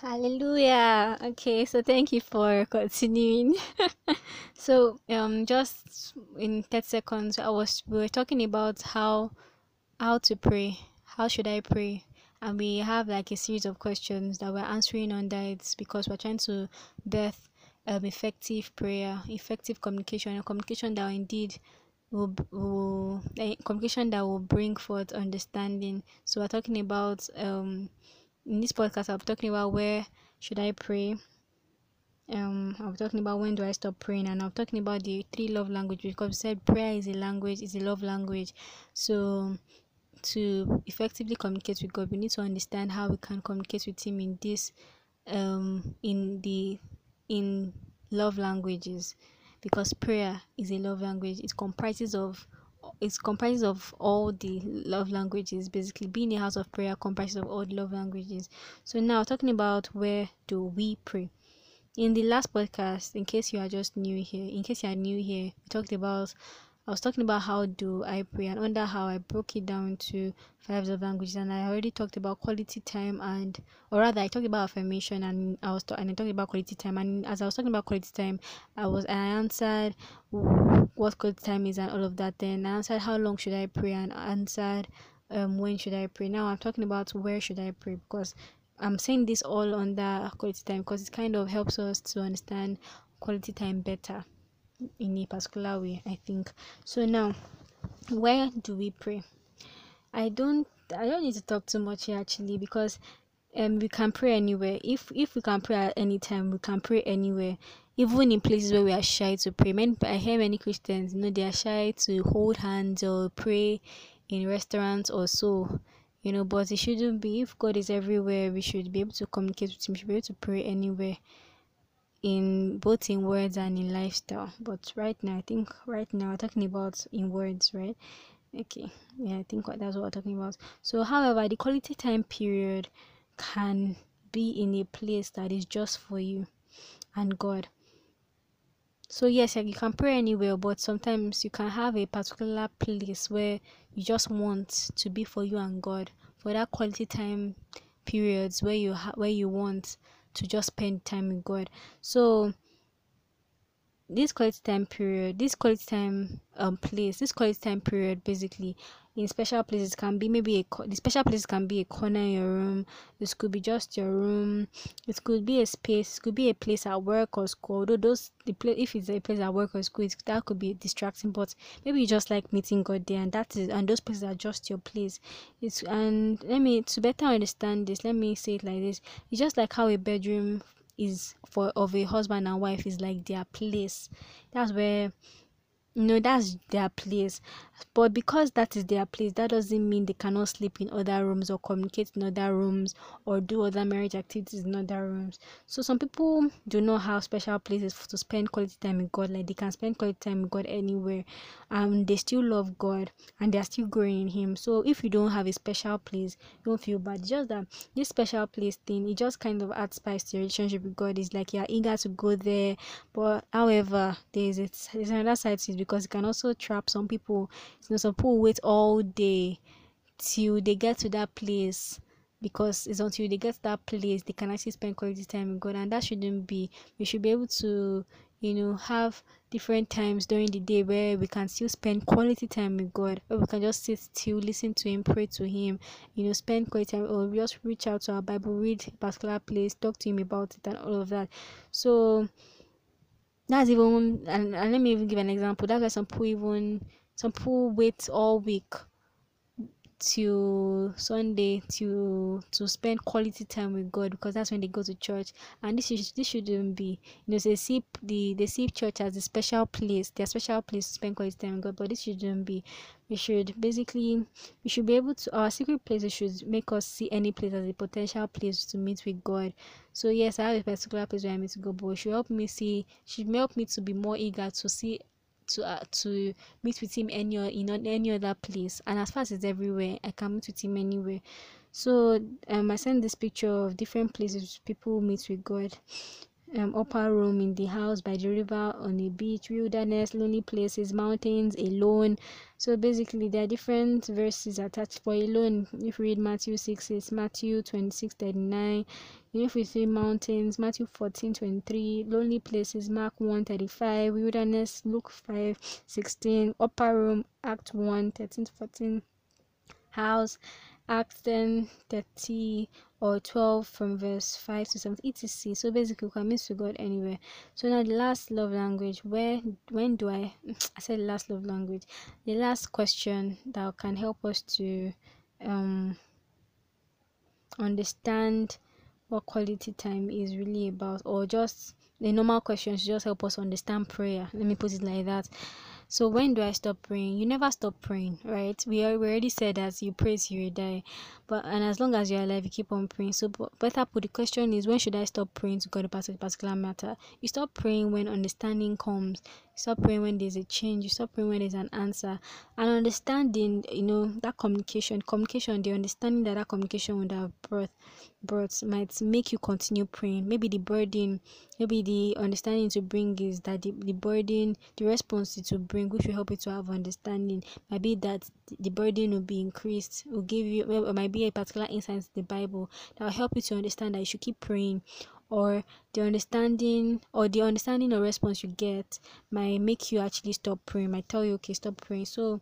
Hallelujah. Okay, so thank you for continuing. so, um, just in 30 seconds, I was we were talking about how how to pray. How should I pray? And we have like a series of questions that we're answering on that because we're trying to birth um, effective prayer, effective communication, a communication that indeed will, will a communication that will bring forth understanding. So we're talking about um in this podcast I'll be talking about where should I pray. Um, I'm talking about when do I stop praying, and I'm talking about the three love languages because we said prayer is a language, is a love language. So, to effectively communicate with God, we need to understand how we can communicate with Him in this, um, in the, in love languages, because prayer is a love language. It comprises of it comprised of all the love languages basically being a house of prayer comprises of all the love languages. So now talking about where do we pray. In the last podcast in case you are just new here in case you are new here we talked about I was talking about how do I pray and under how I broke it down to five love languages and I already talked about quality time and or rather I talked about affirmation and I was and I talked about quality time. And as I was talking about quality time I was I answered what quality time is and all of that. Then I answered how long should I pray and I answered um when should I pray. Now I'm talking about where should I pray because I'm saying this all under quality time because it kind of helps us to understand quality time better in a particular way i think. So now where do we pray? I don't i don't need to talk too much here actually because um we can pray anywhere. If if we can pray at any time we can pray anywhere. Even in places where we are shy to pray. Many i hear many christians you know they are shy to hold hands or pray in restaurants or so you know but it shouldn't be. If god is everywhere we should be able to communicate with him. We should be able to pray anywhere in both in words and in lifestyle. But right now i think right now we're talking about in words right? Okay. Yeah i think that's what we're talking about. So however the quality time period can be in a place that is just for you and god. So yes you can pray anywhere but sometimes you can have a particular place where you just want to be for you and god. For that quality time periods where you ha- where you want to just spend time with God. So this quality time period, this quality time um place, this quality time period basically in special places can be maybe a the special places can be a corner in your room. This could be just your room. It could be a space it could be a place at work or school. Although those the place if it's a place at work or school that could be distracting but maybe you just like meeting god there and that is and those places are just your place. It's and let me to better understand this let me say it like this. It's just like how a bedroom is for of a husband and wife is like their place. That's where no that's their place but because that is their place that doesn't mean they cannot sleep in other rooms or communicate in other rooms or do other marriage activities in other rooms. So some people do not have special places to spend quality time with god like they can spend quality time with god anywhere and they still love god and they're still growing in him. So if you don't have a special place don't feel bad. Just that this special place thing it just kind of adds spice to your relationship with god. It's like you're eager to go there but however there's it's there's another side to it because it can also trap some people you know some people wait all day till they get to that place because it's until they get to that place they can actually spend quality time with God and that shouldn't be. We should be able to you know have different times during the day where we can still spend quality time with God where we can just sit still listen to him pray to him you know spend quality time or just reach out to our Bible read a particular place talk to him about it and all of that. So that's even and, and let me even give an example. That's why some people even some people wait all week till Sunday to to spend quality time with God because that's when they go to church. And this is this shouldn't be. You know they see the they see church as a special place. Their special place to spend quality time with God but this shouldn't be. We should basically we should be able to our secret places should make us see any place as a potential place to meet with God. So yes I have a particular place where I meet to go but should help me see should help me to be more eager to see to uh, to meet with him any in any other place. And as far as it's everywhere i can meet with him anywhere. So um i sent this picture of different places people meet with god um, upper room in the house by the river on a beach wilderness lonely places mountains alone. So basically there are different verses attached for alone if you read matthew 6 it's matthew 26 39 if we see mountains matthew 14 23 lonely places mark 1 35 wilderness luke 5 16 upper room act 1 13 14 house Acts 10 30 or 12 from verse 5 to 7 etc so basically you can meet with god anywhere. So now the last love language where when do i i said last love language. The last question that can help us to um understand what quality time is really about or just the normal questions just help us understand prayer. Let me put it like that so when do I stop praying? You never stop praying, right? We already said that you pray till you die, but and as long as you're alive, you keep on praying. So but better put the question is when should I stop praying to God about a particular matter? You stop praying when understanding comes. Stop praying when there's a change. You stop praying when there's an answer. And understanding, you know, that communication, communication, the understanding that that communication would have brought, brought might make you continue praying. Maybe the burden, maybe the understanding to bring is that the, the burden, the response to bring which will help you to have understanding. Might be that the burden will be increased, will give you, it might be a particular insight in the Bible that will help you to understand that you should keep praying or the understanding or the understanding or response you get might make you actually stop praying might tell you okay stop praying. So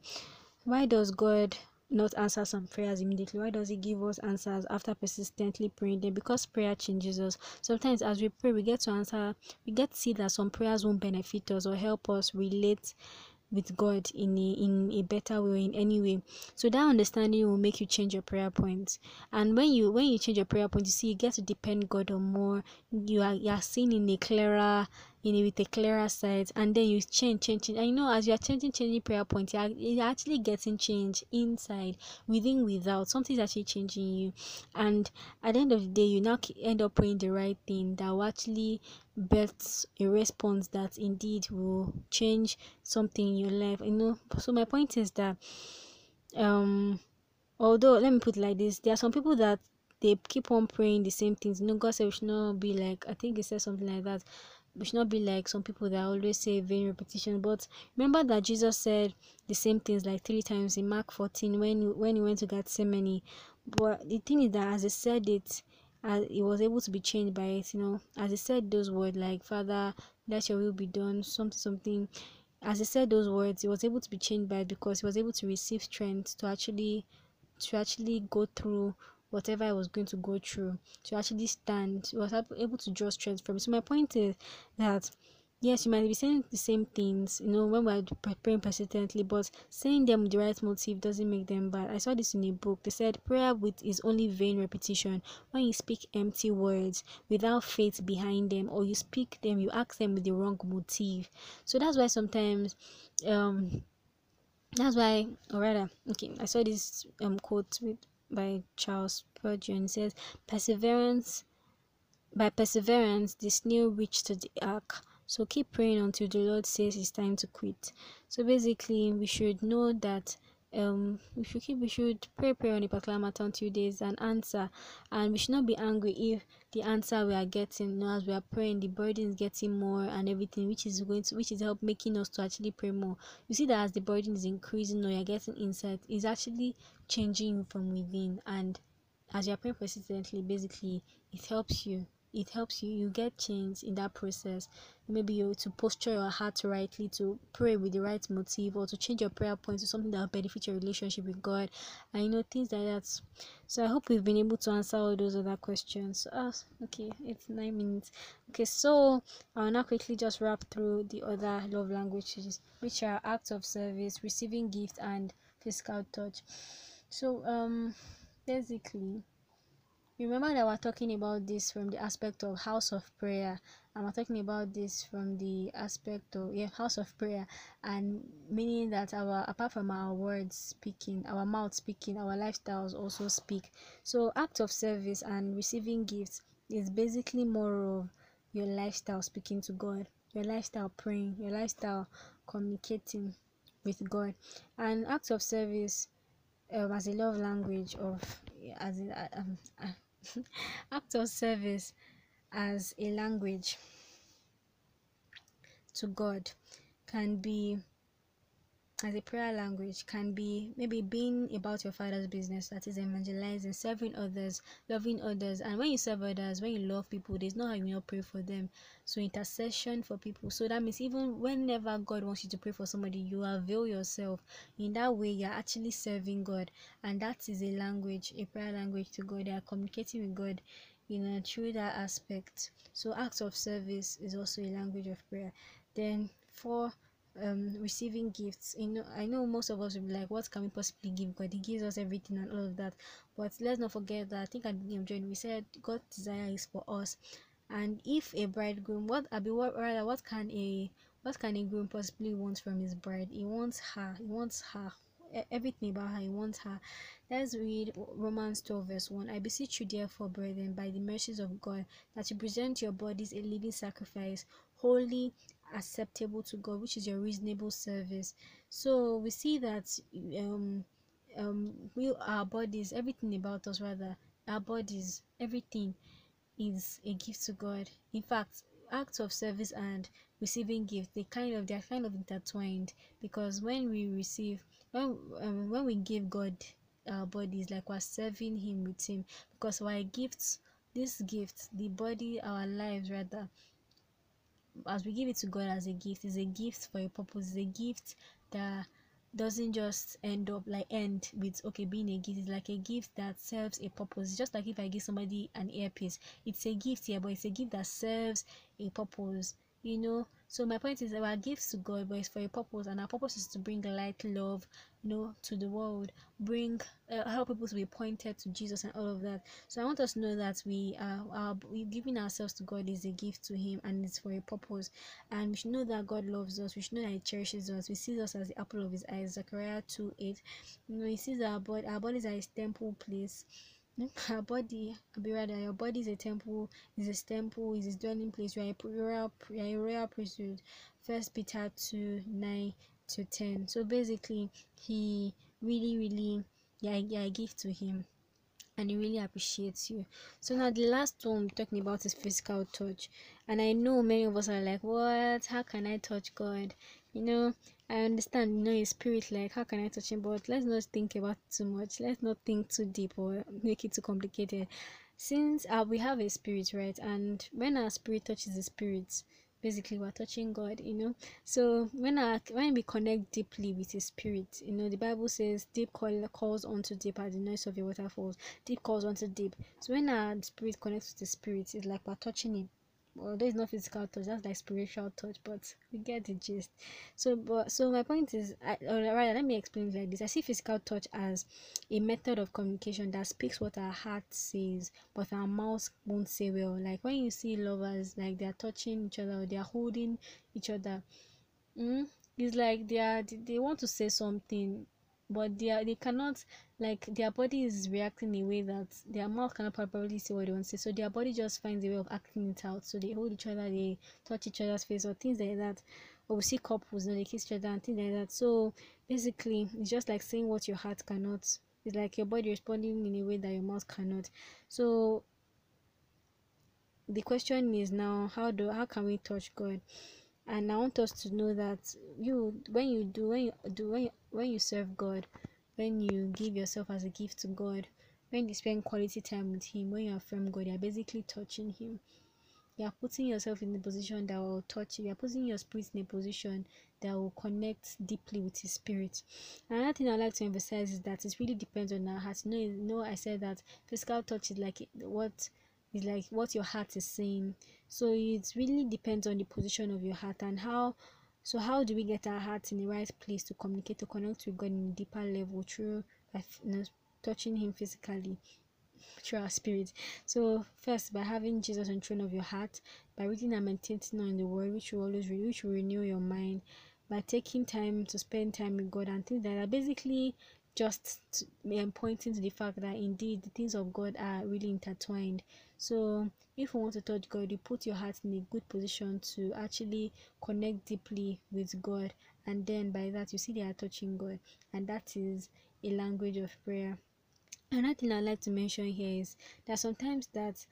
why does god not answer some prayers immediately? Why does he give us answers after persistently praying them? Because prayer changes us. Sometimes as we pray we get to answer we get to see that some prayers won't benefit us or help us relate with God in a in a better way in any way. So that understanding will make you change your prayer points. And when you when you change your prayer point, you see you get to depend God on more. You are you are seeing in a clearer in a, with a clearer sight and then you change change change. And you know as you are changing changing prayer points, you are, you're actually getting change inside, within, without. Something's actually changing you. And at the end of the day, you now end up praying the right thing that will actually births a response that indeed will change something in your life. You know so my point is that um although let me put it like this there are some people that they keep on praying the same things. You know god said we should not be like i think he said something like that we should not be like some people that always say vain repetition. But remember that jesus said the same things like three times in mark 14 when when he went to gethsemane. But the thing is that as he said it as he was able to be changed by it you know. As he said those words like father let your will be done something something. As he said those words he was able to be changed by it because he was able to receive strength to actually to actually go through whatever I was going to go through to actually stand. Was able to draw strength from it. So my point is that yes, you might be saying the same things, you know, when we're praying persistently, but saying them with the right motive doesn't make them bad. I saw this in a book. They said prayer with is only vain repetition when you speak empty words without faith behind them, or you speak them, you ask them with the wrong motive. So that's why sometimes, um, that's why, or rather, okay, I saw this um quote with by Charles Spurgeon. It says, "Perseverance." By perseverance, the snail reached to the ark so keep praying until the Lord says it's time to quit. So basically, we should know that um we should keep we should pray pray on a particular matter until there's an answer. And we should not be angry if the answer we are getting you know, as we are praying the burden is getting more and everything which is going to which is help making us to actually pray more. You see that as the burden is increasing or you're getting insight is actually changing you from within. And as you're praying persistently basically it helps you it helps you you get change in that process. Maybe you to posture your heart rightly to pray with the right motive or to change your prayer point to something that will benefit your relationship with god. And you know things like that. So i hope we've been able to answer all those other questions. Oh, okay it's nine minutes. Okay so i'll now quickly just wrap through the other love languages which are acts of service receiving gift and physical touch. So um basically remember that we're talking about this from the aspect of house of prayer and we're talking about this from the aspect of yeah house of prayer and meaning that our apart from our words speaking our mouth speaking our lifestyles also speak. So act of service and receiving gifts is basically more of your lifestyle speaking to god your lifestyle praying your lifestyle communicating with god. And act of service um, as a love language of as in, um, act of service as a language to God can be as a prayer language can be maybe being about your father's business that is evangelizing serving others loving others. And when you serve others when you love people there's no how you not pray for them. So intercession for people. So that means even whenever god wants you to pray for somebody you avail yourself. In that way you're actually serving god. And that is a language a prayer language to god. They are communicating with god you know through that aspect. So acts of service is also a language of prayer. Then for um receiving gifts. You know i know most of us will be like what can we possibly give god? He gives us everything and all of that. But let's not forget that i think at the beginning of journey we said god's desire is for us. And if a bridegroom what i be what rather what can a what can a groom possibly want from his bride? He wants her he wants her everything about her he wants her. Let's read romans 12 verse 1 i beseech you therefore brethren by the mercies of god that you present your bodies a living sacrifice holy acceptable to God, which is your reasonable service. So we see that um, um, we our bodies, everything about us, rather our bodies, everything is a gift to God. In fact, acts of service and receiving gift they kind of they're kind of intertwined because when we receive when um, when we give God our bodies like we're serving him with him because our gifts this gift the body our lives rather as we give it to God as a gift, is a gift for a purpose, is a gift that doesn't just end up like end with okay being a gift. It's like a gift that serves a purpose. It's just like if i give somebody an earpiece. It's a gift here but it's a gift that serves a purpose you know. So my point is our gifts to god but it's for a purpose and our purpose is to bring light love you know to the world bring uh, help people to be pointed to jesus and all of that. So i want us to know that we are, are we giving ourselves to god is a gift to him and it's for a purpose. And we should know that god loves us. We should know that he cherishes us. He sees us as the apple of his eyes zechariah 2 8 you know he sees our body our bodies are his temple place our body be your body is a temple is his temple is his dwelling place. You are a royal you are a royal priesthood. First peter 2 9 to 10 so basically he really really yeah, yeah i give to him and he really appreciates you. So now the last one we're talking about is physical touch. And i know many of us are like what? How can i touch god? You know i understand you know his spirit like how can i touch him but let's not think about too much. Let's not think too deep or make it too complicated. Since uh, we have a spirit right? And when our spirit touches the spirit basically we're touching god you know? So when I, when we connect deeply with his spirit you know the bible says deep call, calls onto deep at the noise of your waterfalls deep calls onto deep. So when our spirit connects with the spirit it's like we're touching him although it's not physical touch that's like spiritual touch but we get the gist. So but so my point is I, or rather let me explain like this. I see physical touch as a method of communication that speaks what our heart says but our mouth won't say well. Like when you see lovers like they're touching each other or they're holding each other mm, it's like they are they want to say something but they are, they cannot like their body is reacting in a way that their mouth cannot properly say what they want to say so their body just finds a way of acting it out. So they hold each other they touch each other's face or things like that. Or we see couples you know, they kiss each other and things like that. So basically it's just like saying what your heart cannot it's like your body responding in a way that your mouth cannot. So the question is now how do how can we touch god? And i want us to know that you when you do when you do when you, when you serve god when you give yourself as a gift to god when you spend quality time with him when you affirm god you're basically touching him. You're putting yourself in a position that will touch you. You're putting your spirit in a position that will connect deeply with his spirit. Another thing i like to emphasize is that it really depends on our heart. You know, you know i said that physical touch is like what is like what your heart is saying. So it really depends on the position of your heart and how so how do we get our hearts in the right place to communicate to connect with god in a deeper level through by you know, touching him physically through our spirit? So first by having jesus on throne of your heart by reading and meditating on the word which will always which will renew your mind by taking time to spend time with god and things like that. Basically just um, pointing to the fact that indeed the things of God are really intertwined. So, if you want to touch God, you put your heart in a good position to actually connect deeply with God, and then by that, you see they are touching God, and that is a language of prayer. Another thing I'd like to mention here is that sometimes that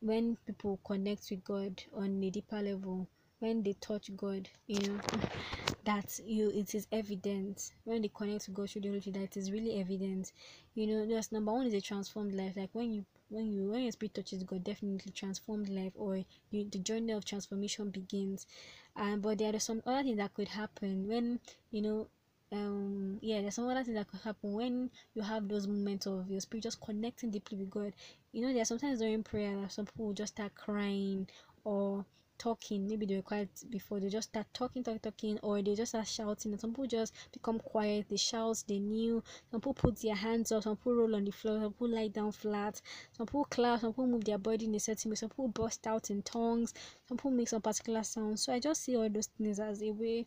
when people connect with God on a deeper level, when they touch God, you know, that you it is evident when they connect to God through the Holy Spirit that it is really evident. You know, there's number one is a transformed life. Like when you when you when your spirit touches God, definitely transformed life or you, the journey of transformation begins. Um, but there are some other things that could happen when you know um yeah there's some other things that could happen when you have those moments of your spirit just connecting deeply with god you know there are sometimes during prayer that some people just start crying or talking maybe they were quiet before they just start talking talking talking or they just start shouting and some people just become quiet they shout they kneel. Some people put their hands up some people roll on the floor some people lie down flat some people clap some people move their body in a certain way some people burst out in tongues some people make some particular sounds. So i just see all those things as a way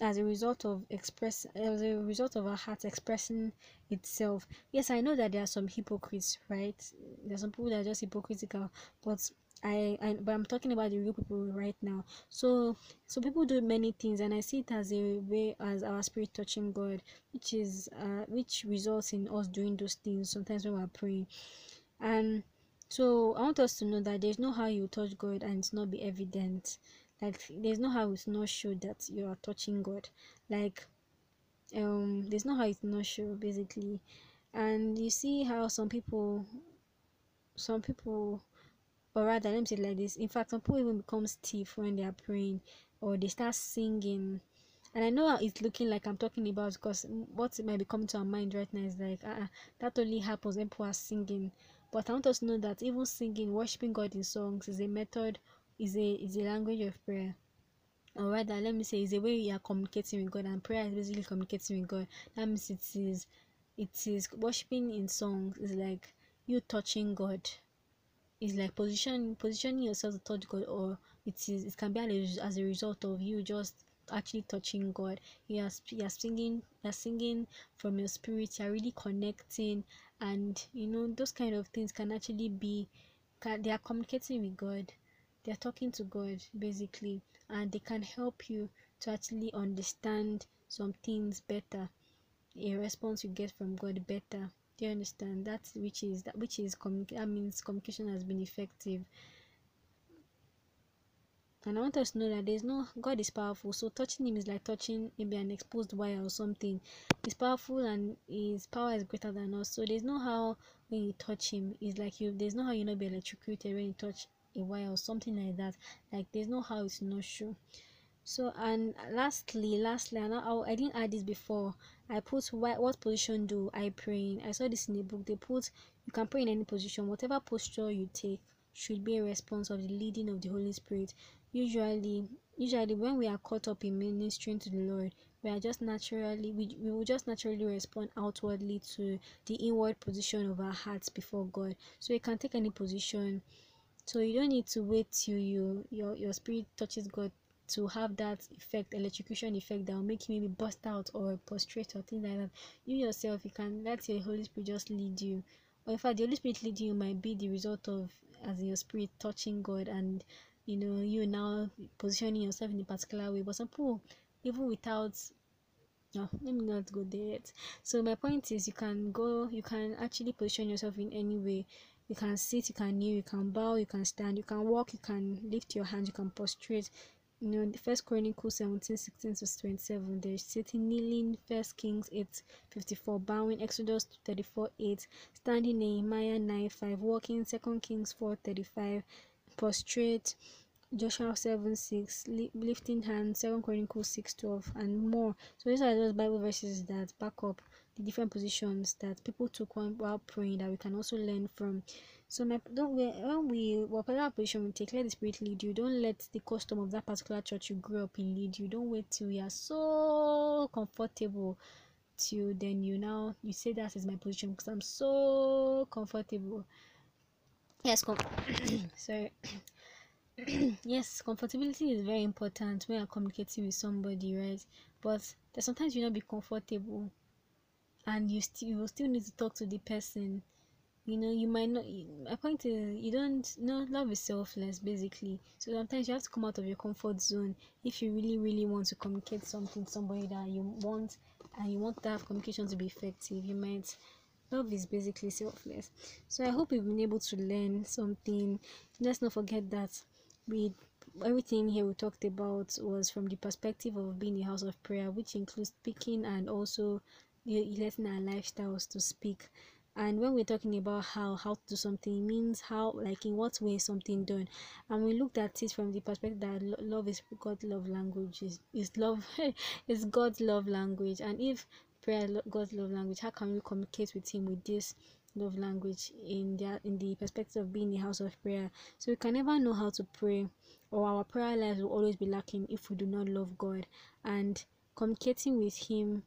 as a result of express as a result of our heart expressing itself. Yes i know that there are some hypocrites right? There's some people that are just hypocritical but I, I but i'm talking about the real people right now. So so people do many things and i see it as a way as our spirit touching god which is uh which results in us doing those things sometimes when we're praying. And so i want us to know that there's no how you touch god and it's not be evident. Like there's no how it's not show that you are touching god. Like um there's no how it's not show basically. And you see how some people some people or rather let me say like this. In fact some people even become stiff when they are praying or they start singing. And i know it's looking like i'm talking about because what might be coming to our mind right now is like uh, that only happens when people are singing. But i want us to know that even singing worshiping god in songs is a method is a is a language of prayer. Or rather let me say is a way you are communicating with god and prayer is basically communicating with god. That means it is it is worshiping in songs. Is like you touching god it's like position positioning yourself to touch god or it is it can be as a result of you just actually touching god you are, you are singing you're singing from your spirit you're really connecting and you know those kind of things can actually be can, they are communicating with god they're talking to God basically, and they can help you to actually understand some things better. A response you get from God better. Do you understand? that which is that which is communication. That means communication has been effective. And I want us to know that there's no God is powerful. So touching him is like touching maybe an exposed wire or something. He's powerful and his power is greater than us. So there's no how when you touch him, it's like you there's no how you not be electrocuted when you touch a wire or something like that like there's no how it's not sure so and lastly lastly and I, I didn't add this before i put what, what position do i pray in? I saw this in a book. They put you can pray in any position. Whatever posture you take should be a response of the leading of the holy spirit. Usually usually when we are caught up in ministering to the lord we are just naturally we, we will just naturally respond outwardly to the inward position of our hearts before god. So you can take any position. So you don't need to wait till you your your spirit touches god to have that effect electrocution effect that will make you maybe bust out or prostrate or things like that. You yourself you can let your holy spirit just lead you. Or in fact the holy spirit leading you might be the result of as your spirit touching god and you know you now positioning yourself in a particular way. But some people even without no let me not go there yet. So my point is you can go you can actually position yourself in any way. You can sit you can kneel you can bow you can stand you can walk you can lift your hands you can prostrate you know the first chronicles 17 16 to 27 there's sitting kneeling first kings 8 54 bowing exodus 34 8 standing nehemiah 9 5 walking second kings 4 35 prostrate Joshua 7 6, lifting hands, 2 Chronicles 6 12, and more. So, these are those Bible verses that back up the different positions that people took while praying that we can also learn from. So my don't when we whatever position we take, let the spirit lead you. Don't let the custom of that particular church you grew up in lead you. Don't wait till you are so comfortable till then you now you say that is my position because I'm so comfortable. Yes, com- sorry. yes, comfortability is very important when you're communicating with somebody, right? But sometimes you not be comfortable and you still you will still need to talk to the person you know you might not my point is you don't you know love is selfless basically. So sometimes you have to come out of your comfort zone if you really really want to communicate something to somebody that you want and you want to have communication to be effective. You might love is basically selfless. So i hope you've been able to learn something. Let's not forget that we everything here we talked about was from the perspective of being a house of prayer, which includes speaking and also letting our lifestyles to speak and when we're talking about how how to do something means how like in what way something done. And we looked at it from the perspective that love is god's love language is, is love is god's love language. And if prayer god's love language how can we communicate with him with this love language in the in the perspective of being a house of prayer? So we can never know how to pray or our prayer lives will always be lacking if we do not love god. And communicating with him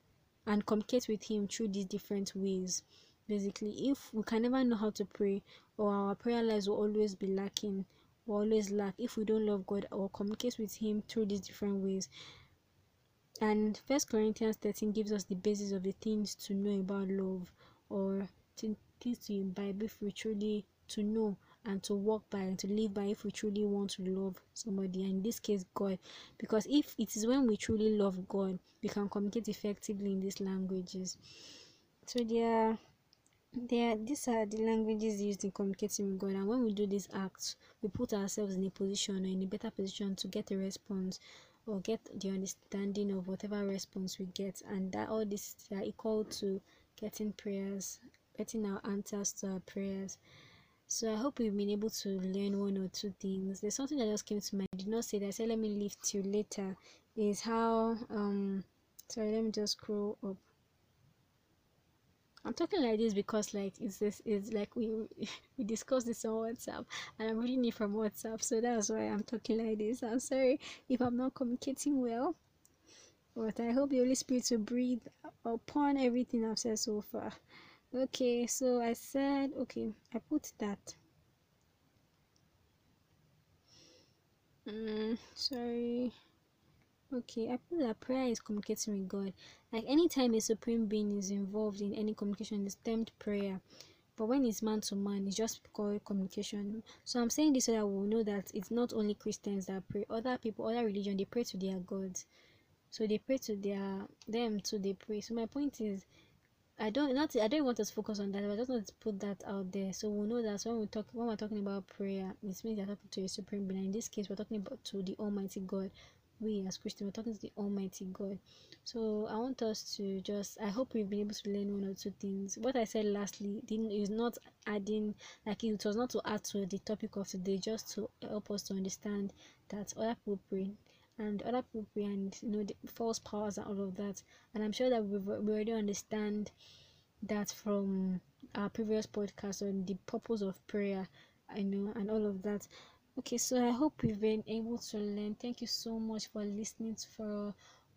and communicate with him through these different ways basically if we can never know how to pray or our prayer lives will always be lacking will always lack if we don't love god or communicate with him through these different ways. And first corinthians 13 gives us the basis of the things to know about love or things to imbibe if we truly to know and to walk by and to live by if we truly want to love somebody and in this case god. Because if it is when we truly love god we can communicate effectively in these languages. So there there these are the languages used in communicating with god and when we do these acts we put ourselves in a position or in a better position to get a response or get the understanding of whatever response we get and that all this are equal to getting prayers getting our answers to our prayers so I hope we've been able to learn one or two things. There's something that just came to mind. I did not say that. I said let me leave to later. Is how um sorry, let me just scroll up. I'm talking like this because like it's this it's like we we discussed this on WhatsApp and I'm reading it from WhatsApp, so that's why I'm talking like this. I'm sorry if I'm not communicating well, but I hope the Holy Spirit will breathe upon everything I've said so far. Okay so i said okay i put that. Mm, sorry okay i put that prayer is communicating with god. Like anytime a supreme being is involved in any communication it's termed prayer. But when it's man to man it's just called communication. So i'm saying this so that we'll know that it's not only christians that pray. Other people other religion they pray to their gods. So they pray to their them to they pray. So my point is I don't not I don't want us to focus on that. but I just want to put that out there. So we know that when we talk when we're talking about prayer, it means you're talking to a supreme being. In this case, we're talking about to the Almighty God. We as Christians, we're talking to the Almighty God. So I want us to just I hope we've been able to learn one or two things. What I said lastly didn't is not adding like it was not to add to the topic of today, just to help us to understand that other people pray and other people pray and you know the false powers and all of that and i'm sure that we we already understand that from our previous podcast on the purpose of prayer i know and all of that okay so i hope we've been able to learn thank you so much for listening to, for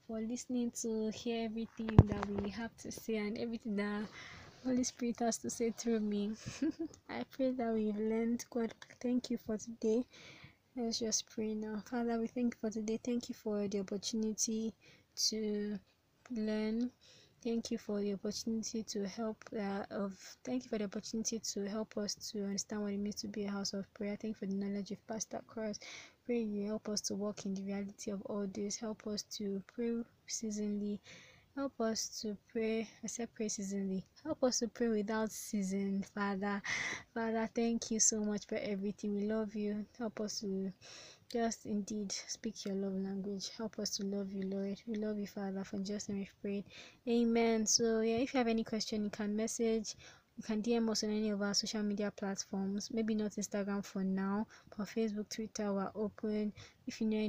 for listening to hear everything that we have to say and everything that Holy Spirit has to say through me. I pray that we've learned. God, thank you for today. Let's just pray now. Father, we thank you for today. Thank you for the opportunity to learn. Thank you for the opportunity to help uh, of thank you for the opportunity to help us to understand what it means to be a house of prayer. Thank you for the knowledge of Pastor Cross. Pray you help us to walk in the reality of all this. Help us to pray seasonally Help us to pray, said pray seasonally. Help us to pray without season, Father. Father, thank you so much for everything. We love you. Help us to Jesus' indeed speak your love language. Help us to love you, Lord. We love you, Father. For just name we've prayed. Amen. So yeah, if you have any question, you can message. You can DM us on any of our social media platforms. Maybe not Instagram for now, but Facebook, Twitter, we're open. If you know any